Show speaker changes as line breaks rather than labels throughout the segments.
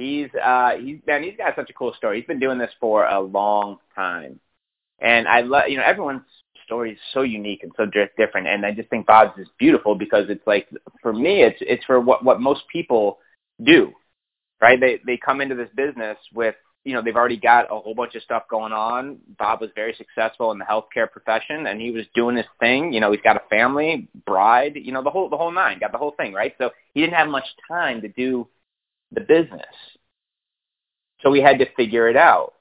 He's uh he's man, he's got such a cool story. He's been doing this for a long time. And I love you know, everyone's story is so unique and so different and I just think Bob's is beautiful because it's like for me it's it's for what what most people do. Right? They they come into this business with you know, they've already got a whole bunch of stuff going on. Bob was very successful in the healthcare profession and he was doing his thing. You know, he's got a family, bride, you know, the whole the whole nine, got the whole thing, right? So he didn't have much time to do the business. So we had to figure it out,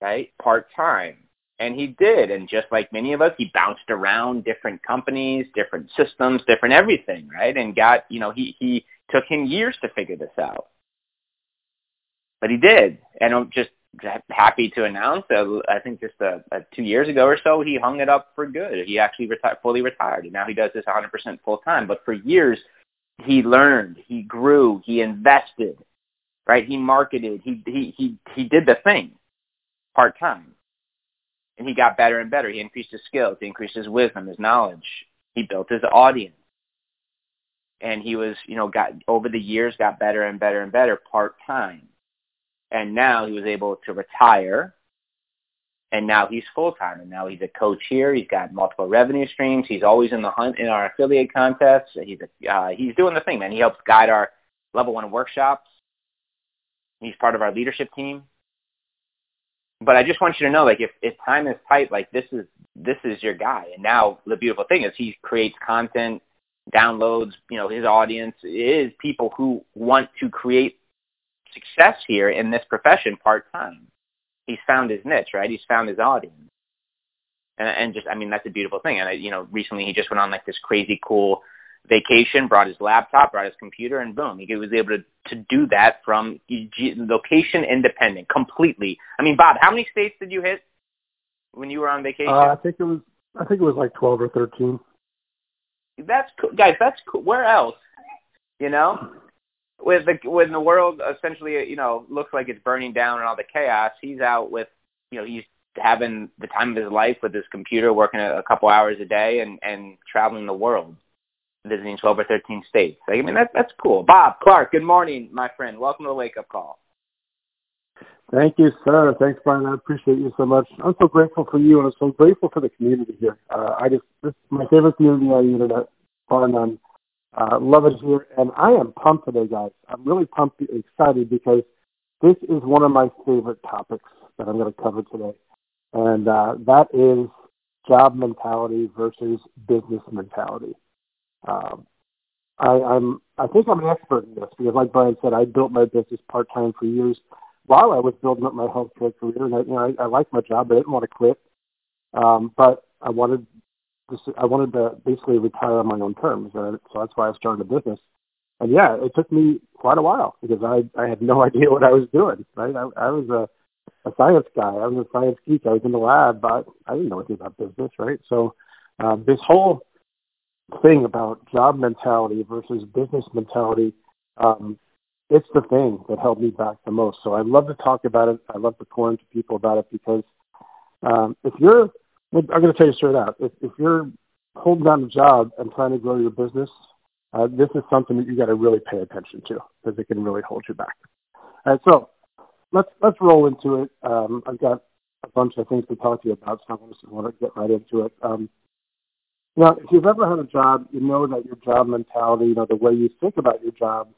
right? Part time. And he did. And just like many of us, he bounced around different companies, different systems, different everything, right? And got, you know, he, he took him years to figure this out. But he did. And I'm just happy to announce that I think just uh, uh, two years ago or so, he hung it up for good. He actually retired, fully retired. And now he does this 100% full time. But for years, he learned, he grew, he invested, right? He marketed, he he he he did the thing part time. And he got better and better. He increased his skills, he increased his wisdom, his knowledge. He built his audience. And he was, you know, got over the years got better and better and better part time. And now he was able to retire and now he's full time and now he's a coach here. He's got multiple revenue streams. He's always in the hunt in our affiliate contests. He's a, uh, he's doing the thing, man. He helps guide our level one workshops. He's part of our leadership team. But I just want you to know, like, if, if time is tight, like this is this is your guy. And now the beautiful thing is he creates content, downloads. You know, his audience is people who want to create success here in this profession part time he's found his niche, right? He's found his audience. And, and just, I mean, that's a beautiful thing. And, I, you know, recently he just went on like this crazy cool vacation, brought his laptop, brought his computer, and boom, he was able to, to do that from location independent, completely. I mean, Bob, how many states did you hit when you were on vacation?
Uh, I think it was, I think it was like 12 or 13.
That's cool. Guys, that's cool. Where else? You know? With the when the world essentially you know looks like it's burning down and all the chaos, he's out with you know he's having the time of his life with his computer, working a, couple hours a day and and traveling the world, visiting 12 or 13 states. Like, I mean that that's cool. Bob Clarke, good morning, my friend. Welcome to the Wake Up Call.
Thank you, sir. Thanks, Brian. I appreciate you so much. I'm so grateful for you, and I'm so grateful for the community here. Uh, I just this is my favorite community on the internet, bar none. Uh, love it here, and I am pumped today, guys. I'm really pumped, excited because this is one of my favorite topics that I'm going to cover today, and uh, that is job mentality versus business mentality. Um, I, I'm, I think I'm an expert in this because, like Brian said, I built my business part time for years while I was building up my healthcare career, and I, you know, I, I liked my job, but I didn't want to quit. Um, but I wanted just I wanted to basically retire on my own terms, uh, so that's why I started a business. And yeah, it took me quite a while because I I had no idea what I was doing. Right, I, I was a a science guy. I was a science geek. I was in the lab, but I didn't know anything about business. Right, so um, this whole thing about job mentality versus business mentality, um, it's the thing that held me back the most. So I love to talk about it. I love to pour into people about it because um, if you're I'm going to tell you straight out. If, if you're holding down a job and trying to grow your business, uh, this is something that you got to really pay attention to because it can really hold you back. All right, so let's let's roll into it. Um, I've got a bunch of things to talk to you about, so I just want to get right into it. Um, now, if you've ever had a job, you know that your job mentality, you know the way you think about your job,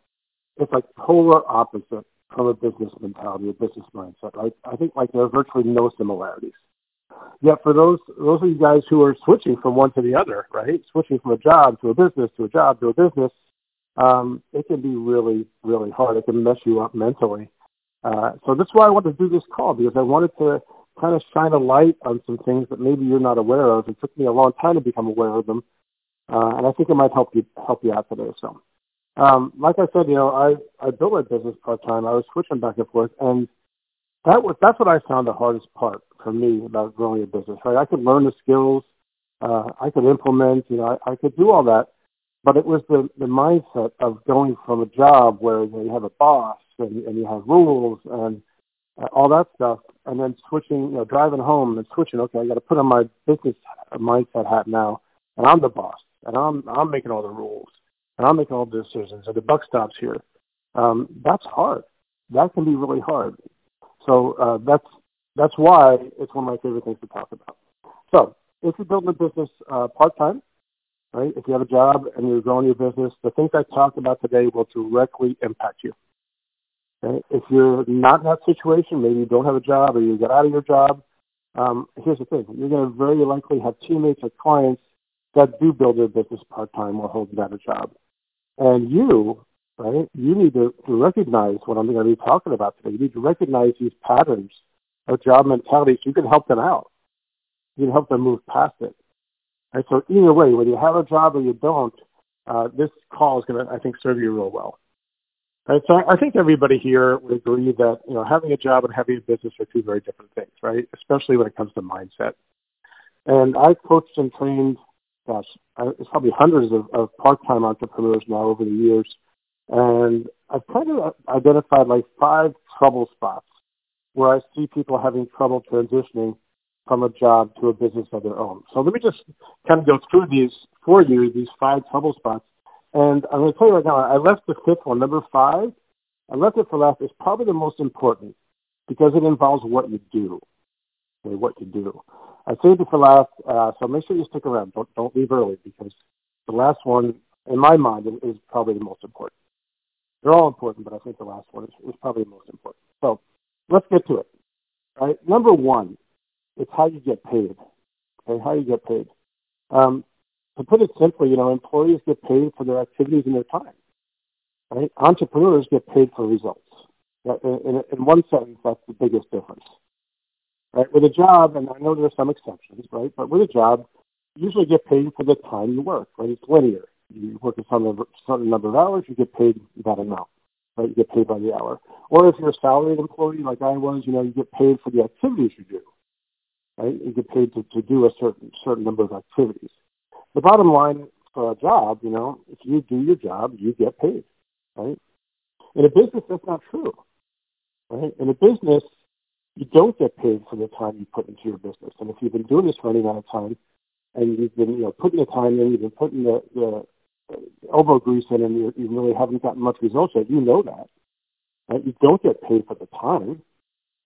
it's like polar opposite from a business mentality, a business mindset. Right? I think like there are virtually no similarities. Yet for those those of you guys who are switching from one to the other, right? Switching from a job to a business to a job to a business, um, it can be really, really hard. It can mess you up mentally. Uh, so that's why I wanted to do this call because I wanted to kind of shine a light on some things that maybe you're not aware of. It took me a long time to become aware of them, uh, and I think it might help you help you out today. So, Um, like I said, you know, I I built my business part time. I was switching back and forth, and that was that's what I found the hardest part for me about growing a business. Right, I could learn the skills, uh, I could implement, you know, I, I could do all that, but it was the the mindset of going from a job where you, know, you have a boss and, and you have rules and uh, all that stuff, and then switching, you know, driving home and switching. Okay, I got to put on my business mindset hat now, and I'm the boss, and I'm I'm making all the rules, and I'm making all the decisions, and the buck stops here. Um, that's hard. That can be really hard. So uh, that's that's why it's one of my favorite things to talk about. So if you're building a business uh, part time, right? If you have a job and you're growing your business, the things I talked about today will directly impact you. Okay? If you're not in that situation, maybe you don't have a job or you get out of your job, um, here's the thing. You're going to very likely have teammates or clients that do build their business part-time while holding down a job. And you, right, you need to, recognize what I'm going to be talking about today. You need to recognize these patterns of job mentality so you can help them out. You can help them move past it. Right? So either way, whether you have a job or you don't, uh, this call is going to, I think, serve you real well. Right? So I think everybody here would agree that you know having a job and having a business are two very different things, right? Especially when it comes to mindset. And I've coached and trained, gosh, it's probably hundreds of, of part-time entrepreneurs now over the years, and I've kind of identified like five trouble spots where I see people having trouble transitioning from a job to a business of their own. So let me just kind of go through these for you, these five trouble spots. And I'm going to tell you right now, I left the fifth one, number five. I left it for last. It's probably the most important because it involves what you do. Okay, what you do. I saved it for last, uh, so make sure you stick around. Don't don't leave early because the last one, in my mind, is, is probably the most important. They're all important, but I think the last one is, is probably the most important. So let's get to it. All right, number one, it's how you get paid. Okay, how you get paid. Um, to put it simply, you know, employees get paid for their activities and their time. Right? Entrepreneurs get paid for results. In, in one sentence, that's the biggest difference. Right? With a job, and I know there are some exceptions, right? But with a job, you usually get paid for the time you work. Right? It's linear. You work a certain, certain number of hours, you get paid that amount. Right? You get paid by the hour. Or if you're a salaried employee like I was, you know, you get paid for the activities you do right? You get paid to, to do a certain certain number of activities. The bottom line for a job, you know, if you do your job, you get paid, right? In a business, that's not true, right? In a business, you don't get paid for the time you put into your business. And if you've been doing this for any amount of time, and you've been, you know, putting the time in, you've been putting the, the elbow grease in, and you, you really haven't gotten much results yet, you know that. Right? You don't get paid for the time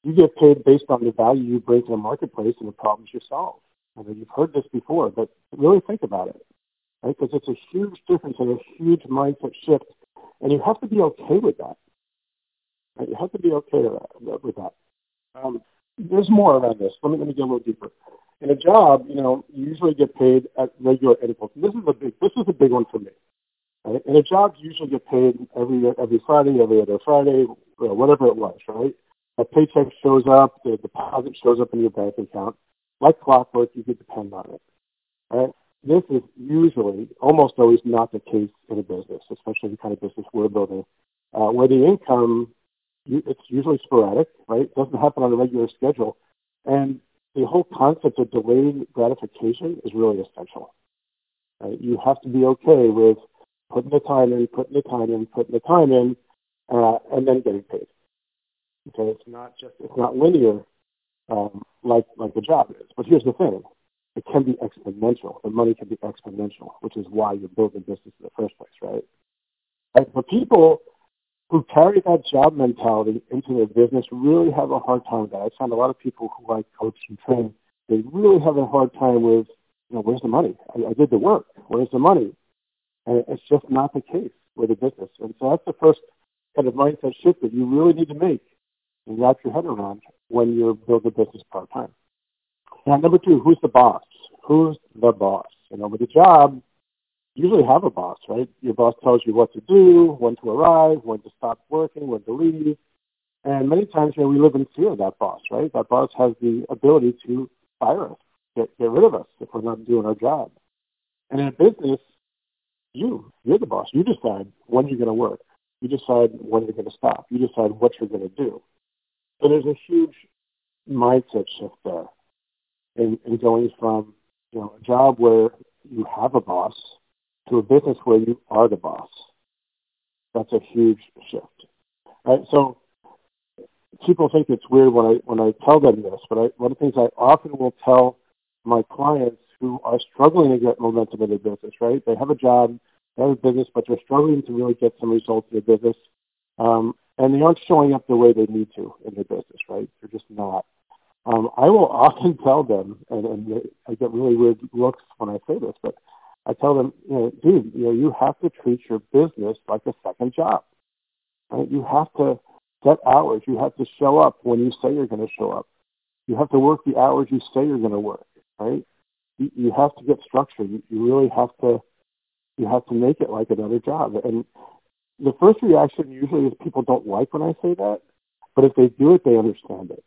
you get paid based on the value you bring to the marketplace and the problems you solve. I mean, you've heard this before, but really think about it, right? Because it's a huge difference and a huge mindset shift, and you have to be okay with that. Right? You have to be okay with that. Um, there's more around this. Let me let me get a little deeper. In a job, you know, you usually get paid at regular intervals. And this is a big this is a big one for me. Right? In a job, you usually get paid every every Friday, every other Friday, whatever it was, right? a paycheck shows up, the deposit shows up in your bank account. Like clockwork, you could depend on it. Right? This is usually, almost always not the case in a business, especially the kind of business we're building, uh, where the income, it's usually sporadic, right? It doesn't happen on a regular schedule. And the whole concept of delayed gratification is really essential. Right? You have to be okay with putting the time in, putting the time in, putting the time in, uh, and then getting paid. Okay, it's not just it's not linear um, like like the job is. But here's the thing: it can be exponential. The money can be exponential, which is why you're building business in the first place, right? And for people who carry that job mentality into their business really have a hard time with that. I find a lot of people who I coach and train, they really have a hard time with, you know, where's the money? I, I did the work. Where's the money? And it's just not the case with a business. And so that's the first kind of mindset shift that you really need to make and wrap your head around when you build a business part time. Now, number two, who's the boss? Who's the boss? You know, with a job, usually have a boss, right? Your boss tells you what to do, when to arrive, when to stop working, when to leave. And many times, you know, we live in fear of that boss, right? That boss has the ability to fire us, get, get rid of us if we're not doing our job. And in a business, you. You're the boss. You decide when you're going to work. You decide when you're going to stop. You decide what you're going to do. So there's a huge mindset shift there in, in going from you know a job where you have a boss to a business where you are the boss. That's a huge shift. Right? So people think it's weird when I when I tell them this, but I, one of the things I often will tell my clients who are struggling to get momentum in their business, right? They have a job, they have a business, but they're struggling to really get some results in their business, um, and they aren't showing up the way they need to in their business, right? They're just not. Um, I will often tell them, and, and I get really weird looks when I say this, but I tell them, you know, dude, you know, you have to treat your business like a second job. Right? You have to set hours. You have to show up when you say you're going to show up. You have to work the hours you say you're going to work. Right? You, you have to get structure. You, you really have to. You have to make it like another job. And the first reaction usually is people don't like when I say that, but if they do it, they understand it.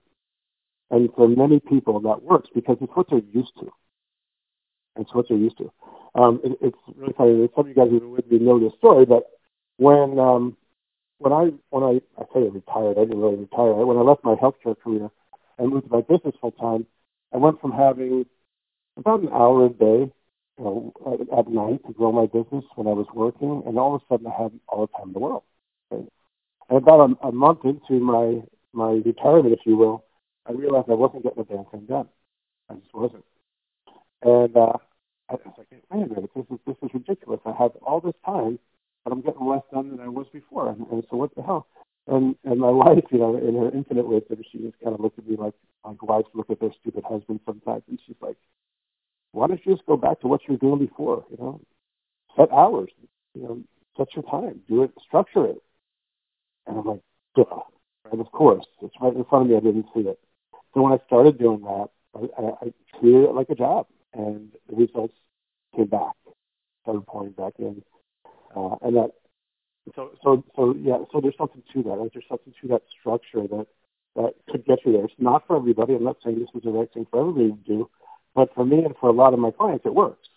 And for many people, that works because it's what they're used to. It's what they're used to. Um, it, it's really funny. Some of you guys who with me know this story, but when um, when I when I I say I retired, I didn't really retire. When I left my healthcare career and moved to my business full time, I went from having about an hour a day, you know, at, at night to grow my business when I was working, and all of a sudden I had all the time in the world. Right? And about a, a month into my my retirement, if you will, I realized I wasn't getting a damn thing done. I just wasn't. And uh, I was like, wait a minute, this is this is ridiculous. I have all this time, but I'm getting less done than I was before. And, and so what the hell? And and my wife, you know, in her infinite wisdom, she just kind of looked at me like like wives look at their stupid husband sometimes, and she's like, why don't you just go back to what you were doing before? You know, set hours, you know, set your time, do it, structure it. And I'm like, duh. And of course, it's right in front of me. I didn't see it. So when I started doing that, I, I, I treated it like a job and the results came back, started pouring back in, uh, and that. So, so, so, yeah. So there's something to that. Right? There's something to that structure that that could get you there. It's not for everybody. I'm not saying this is the right thing for everybody to do, but for me and for a lot of my clients, it works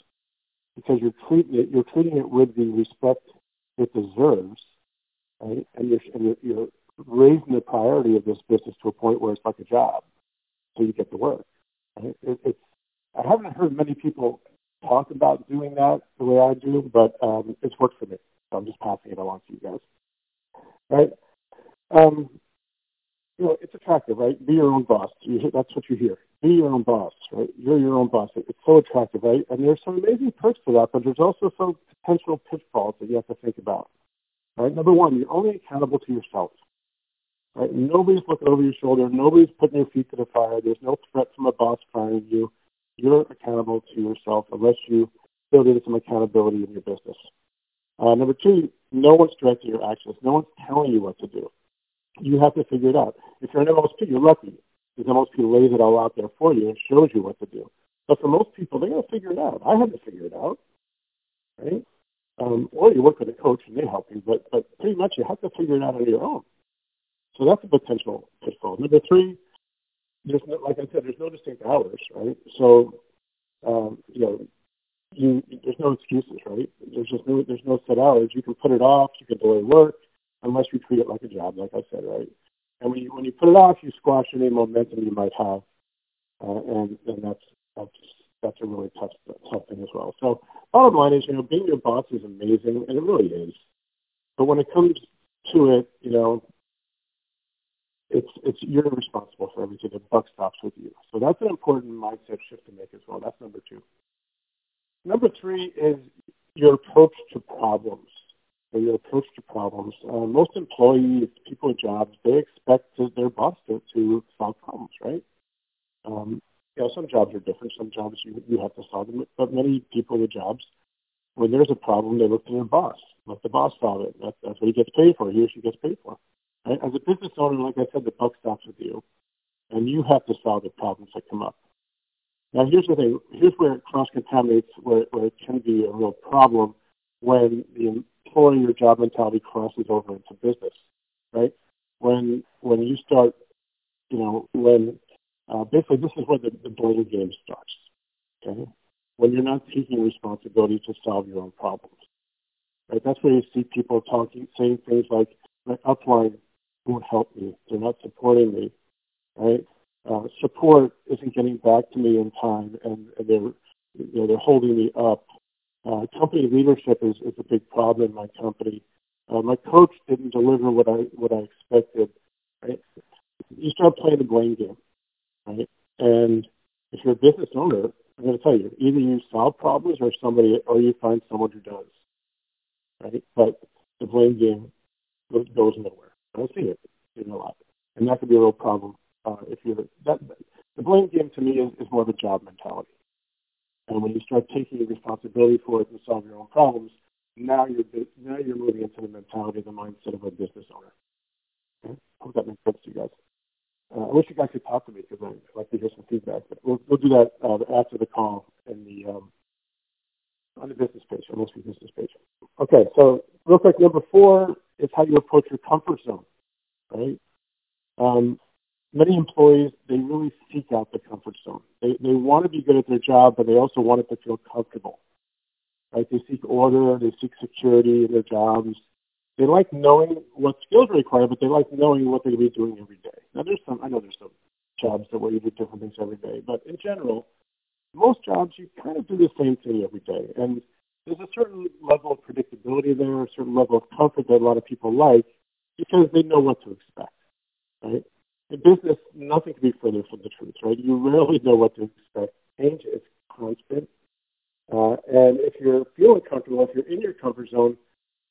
because you're treating it, you're treating it with the respect it deserves, right? And you're, and you're, you're raising the priority of this business to a point where it's like a job, so you get to work. Right? It, it's I haven't heard many people talk about doing that the way I do, but um, it's worked for me. So I'm just passing it along to you guys. Right? Um, you know, it's attractive, right? Be your own boss. You, that's what you hear. Be your own boss, right? You're your own boss. It's so attractive, right? And there's some amazing perks to that, but there's also some potential pitfalls that you have to think about. Right? Number one, you're only accountable to yourself. Right? Nobody's looking over your shoulder. Nobody's putting their feet to the fire. There's no threat from a boss firing you. You're accountable to yourself unless you build in some accountability in your business. Uh, number two, no one's directing your actions. No one's telling you what to do. You have to figure it out. If you're an MSP, you're lucky because MSP lays it all out there for you and shows you what to do. But for most people, they got to figure it out. I had to figure it out, right? Um, or you work with a coach and they help you, but but pretty much you have to figure it out on your own. So that's a potential pitfall. Number three, there's no, like I said, there's no distinct hours, right? So, um, you know, you there's no excuses, right? There's just no there's no set hours. You can put it off, you can delay work, unless you treat it like a job, like I said, right? And when you when you put it off, you squash any momentum you might have, uh, and and that's that's that's a really tough tough thing as well. So, bottom line is, you know, being your boss is amazing, and it really is. But when it comes to it, you know, it's it's you're responsible for everything. The buck stops with you. So that's an important mindset shift to make as well. That's number two. Number three is your approach to problems. So your approach to problems. Uh, most employees, people with jobs, they expect their boss to, to solve problems, right? Um, you know, some jobs are different. Some jobs you, you have to solve them, but many people with jobs, when there's a problem, they look to their boss. Let the boss solve it. That's, that's what he gets paid for. He or she gets paid for. As a business owner, like I said, the buck stops with you, and you have to solve the problems that come up. Now, here's the thing. Here's where it cross-contaminates, where, where it can be a real problem when the employee or job mentality crosses over into business, right? When when you start, you know, when uh, basically this is where the, the blame game starts. Okay, when you're not taking responsibility to solve your own problems. Right? That's where you see people talking, saying things like, "My upline won't help me. They're not supporting me." Right? Uh, support isn't getting back to me in time, and, and they're you know they're holding me up. Uh, company leadership is, is a big problem in my company. Uh, my coach didn't deliver what I what I expected. Right? You start playing the blame game, right? And if you're a business owner, I'm going to tell you, either you solve problems or somebody, or you find someone who does, right? But the blame game goes, nowhere. I don't see it in a lot, and that could be a real problem uh, if you're that. The blame game to me is, is more of a job mentality, and when you start taking responsibility for it and solve your own problems, now you're now you're moving into the mentality, the mindset of a business owner. Okay? I hope that makes sense to you guys. Uh, I wish you guys could talk to me because I'd like to hear some feedback. But we'll, we'll do that uh, after the call in the um, on the business page, on the business page. Okay, so real quick, number four is how you approach your comfort zone, right? Um, many employees they really seek out the comfort zone. They they want to be good at their job, but they also want it to feel comfortable. Right? They seek order, they seek security in their jobs, they like knowing what skills are required, but they like knowing what they're going to be doing every day. Now, there's some, I know there's some jobs that where you do different things every day, but in general, most jobs you kind of do the same thing every day. And there's a certain level of predictability there, a certain level of comfort that a lot of people like because they know what to expect, right? In business, nothing can be further from the truth, right? You rarely know what to expect. Change is constant. Uh, and if you're feeling comfortable, if you're in your comfort zone,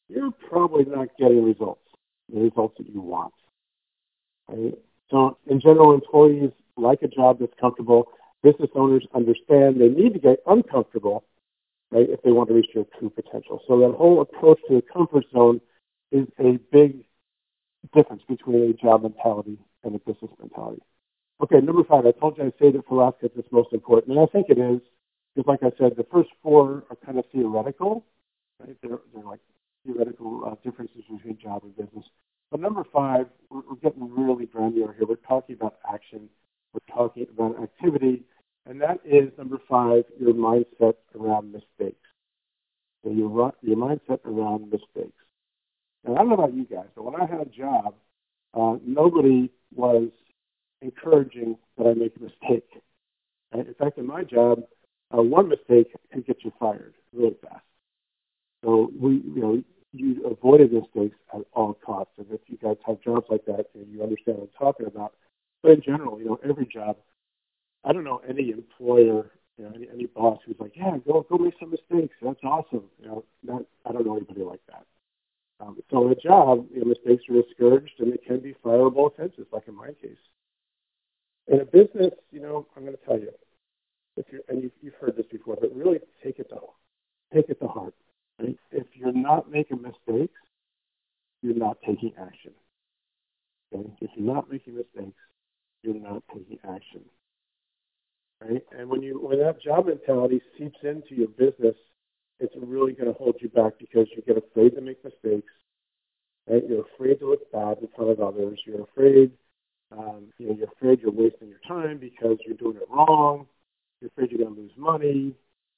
you're probably not getting results, the results that you want. Right? So in general, employees like a job that's comfortable. Business owners understand they need to get uncomfortable, right, if they want to reach their true potential. So that whole approach to the comfort zone is a big difference between a job mentality and a business mentality. Okay, number five. I told you I'd save it for last because it's most important, and I think it is. Because, like I said, the first four are kind of theoretical, right? They're, they're like theoretical uh, differences between job and business. But number five, we're, we're getting really granular here. We're talking about action. We're talking about activity. And that is, number five, your mindset around mistakes. So your, your mindset around mistakes. Now, I don't know about you guys, but when I had a job, uh, nobody was encouraging that I make a mistake. In fact, in my job, uh, one mistake can get you fired really fast. So we, you know, you avoided mistakes at all costs. And if you guys have jobs like that, and you understand what I'm talking about. But in general, you know, every job, I don't know any employer, you know, any, any boss who's like, yeah, go go make some mistakes. That's awesome. You know, not, I don't know anybody like that. Um, so in a job, you know, mistakes are discouraged, and they can be fireable offenses, like in my case. In a business, you know, I'm going to tell you, if you're, and you've, you've heard this before, but really take it to take it to heart. Right? If you're not making mistakes, you're not taking action. Okay? If you're not making mistakes, you're not taking action. Right? And when you when that job mentality seeps into your business, it's really going to hold you back because you get afraid to make mistakes. Right? You're afraid to look bad in front of others. You're afraid, um, you know, you're afraid you're wasting your time because you're doing it wrong. You're afraid you're going to lose money.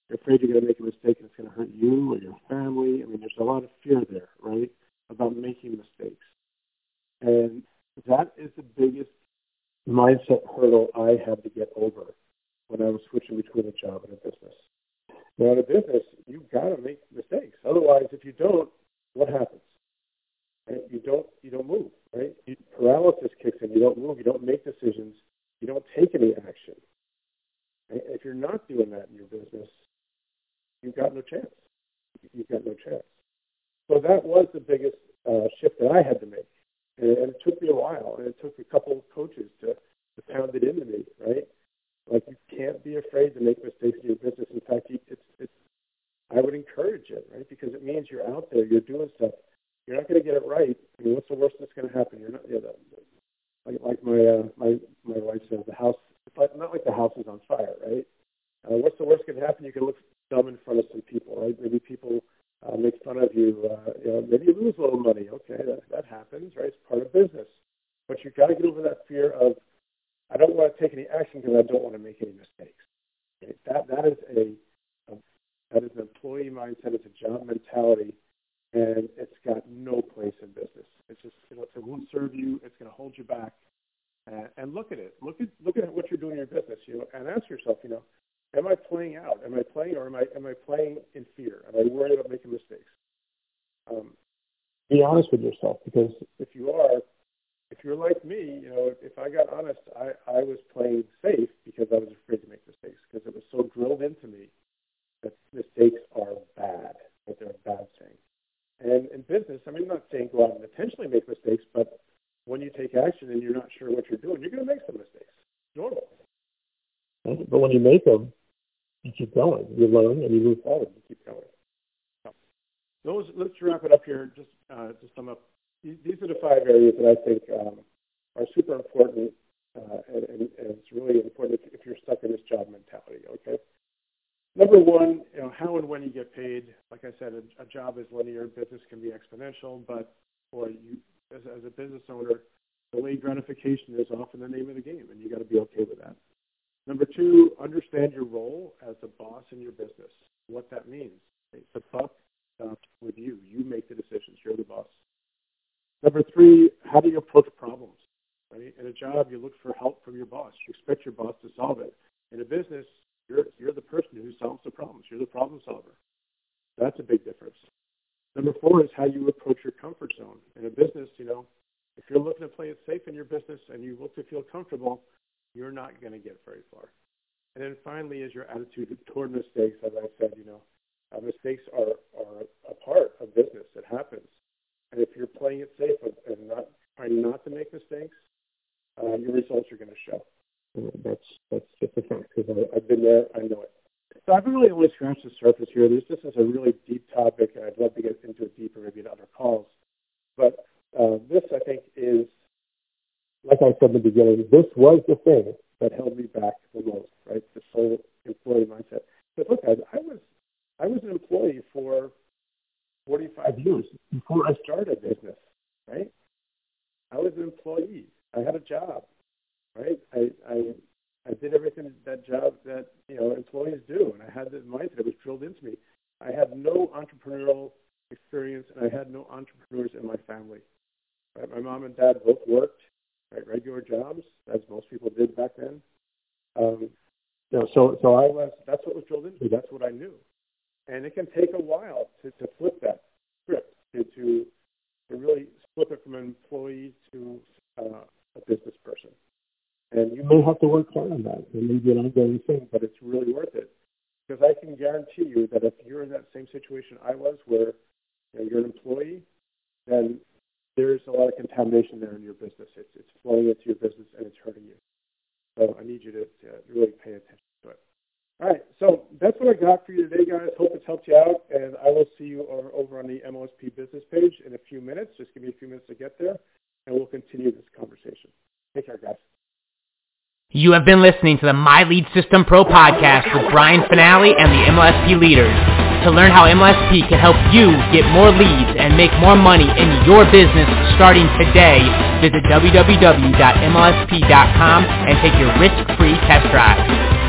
You're afraid you're going to make a mistake and it's going to hurt you or your family. I mean, there's a lot of fear there, right, about making mistakes. And that is the biggest mindset hurdle I had to get over when I was switching between a job and a business. Now, in a business, you've got to make mistakes. Otherwise, if you don't, what happens? You don't you don't move, right? You, paralysis kicks in. You don't move. You don't make decisions. You don't take any action. Right? If you're not doing that in your business, you've got no chance. You've got no chance. So that was the biggest uh, shift that I had to make. And, and it took me a while, and it took a couple of coaches to, to pound it into me, right? Like you can't be afraid to make mistakes in your business. In fact, it's, it's, I would encourage it, right? Because it means you're out there, you're doing stuff. You're not going to get it right. I mean, what's the worst that's going to happen? You're not, you know, like, like my uh, my my wife says, the house. It's like, not like the house is on fire, right? Uh, what's the worst that can happen? You can look dumb in front of some people, right? Maybe people uh, make fun of you. Uh, you know, maybe you lose a little money. Okay, that, that happens, right? It's part of business. But you've got to get over that fear of, I don't want to take any action because I don't want to make any mistakes. Okay? That that is a, a that is an employee mindset. It's a job mentality and it's got no place in business. It's just you know, it won't serve you. It's going to hold you back. Uh, and look at it. Look at look at what you're doing in your business. You know, and ask yourself, you know, am I playing out? Am I playing, or am I am I playing in fear? Am I worried about making mistakes? Um, be honest with yourself, because if you are, if you're like me, you know, if I got honest, I I was playing safe because I was afraid to make mistakes because it was so drilled into me that mistakes are bad, that they're a bad thing. And in business, I mean, I'm not saying go out and intentionally make mistakes, but when you take action and you're not sure what you're doing, you're going to make some mistakes. Normal. But when you make them, you keep going. You learn and you move forward. You keep going. So those. Let's wrap it up here. Just uh, to sum up, these are the five areas that I think um, are super important, uh, and, and, and, it's really important if, you're stuck in this job mentality. Okay. Number one, you know, how and when you get paid. Like I said, a, a job is linear. Business can be exponential, but for you, as, as a business owner, delayed gratification is often the name of the game, and you got to be okay with that. Number two, understand your role as a boss in your business, what that means. The buck stops with you. You make the decisions. You're the boss. Number three, how do you approach problems? Right? In a job, you look for help from your boss. You expect your boss to solve it. In a business, you're, you're the person who solves the problems. You're the problem solver. That's a big difference. Number four is how you approach your comfort zone. In a business, you know, if you're looking to play it safe in your business and you look to feel comfortable, you're not going to get very far. And then finally is your attitude toward mistakes. As I said, you know, uh, mistakes are, are a part of business. It happens. And if you're playing it safe and not trying not to make mistakes, uh, your results are going to show. That's that's just a fact because I've been there. I know it. So I've really only scratched the surface here. This this is a really deep topic, and I'd love to get into it deeper, maybe in other calls. But uh, this, I think, is like I said in the beginning. This was the thing that held me back the most, right? The sole employee mindset. But look, I, I was I was an employee for 45 years before I started a business, right? I was an employee. I had a job right? I, I I did everything that job that you know employees do, and I had the mindset. It was drilled into me. I had no entrepreneurial experience, and I had no entrepreneurs in my family. Right? My mom and dad both worked right, regular jobs, as most people did back then. Um, you know, so so I was. That's what was drilled into me. That's what I knew, and it can take a while to, to flip that script to, to to really flip it from an employee to uh, a business person. And you may have to work hard on that. It may be an ongoing thing, but it's really worth it. Because I can guarantee you that if you're in that same situation I was, where you know, you're an employee, then there's a lot of contamination there in your business. It's, it's flowing into your business and it's hurting you. So I need you to, to really pay attention to it. All right, so that's what I got for you today, guys. Hope it's helped you out, and I will see you over on the MLSP business page in a few minutes. Just give me a few minutes to get there, and we'll continue this conversation. Take care, guys.
You have been listening to the My Lead System Pro podcast with Brian Fanale and the MLSP leaders. To learn how MLSP can help you get more leads and make more money in your business starting today, visit www.mlsp.com and take your risk-free test drive.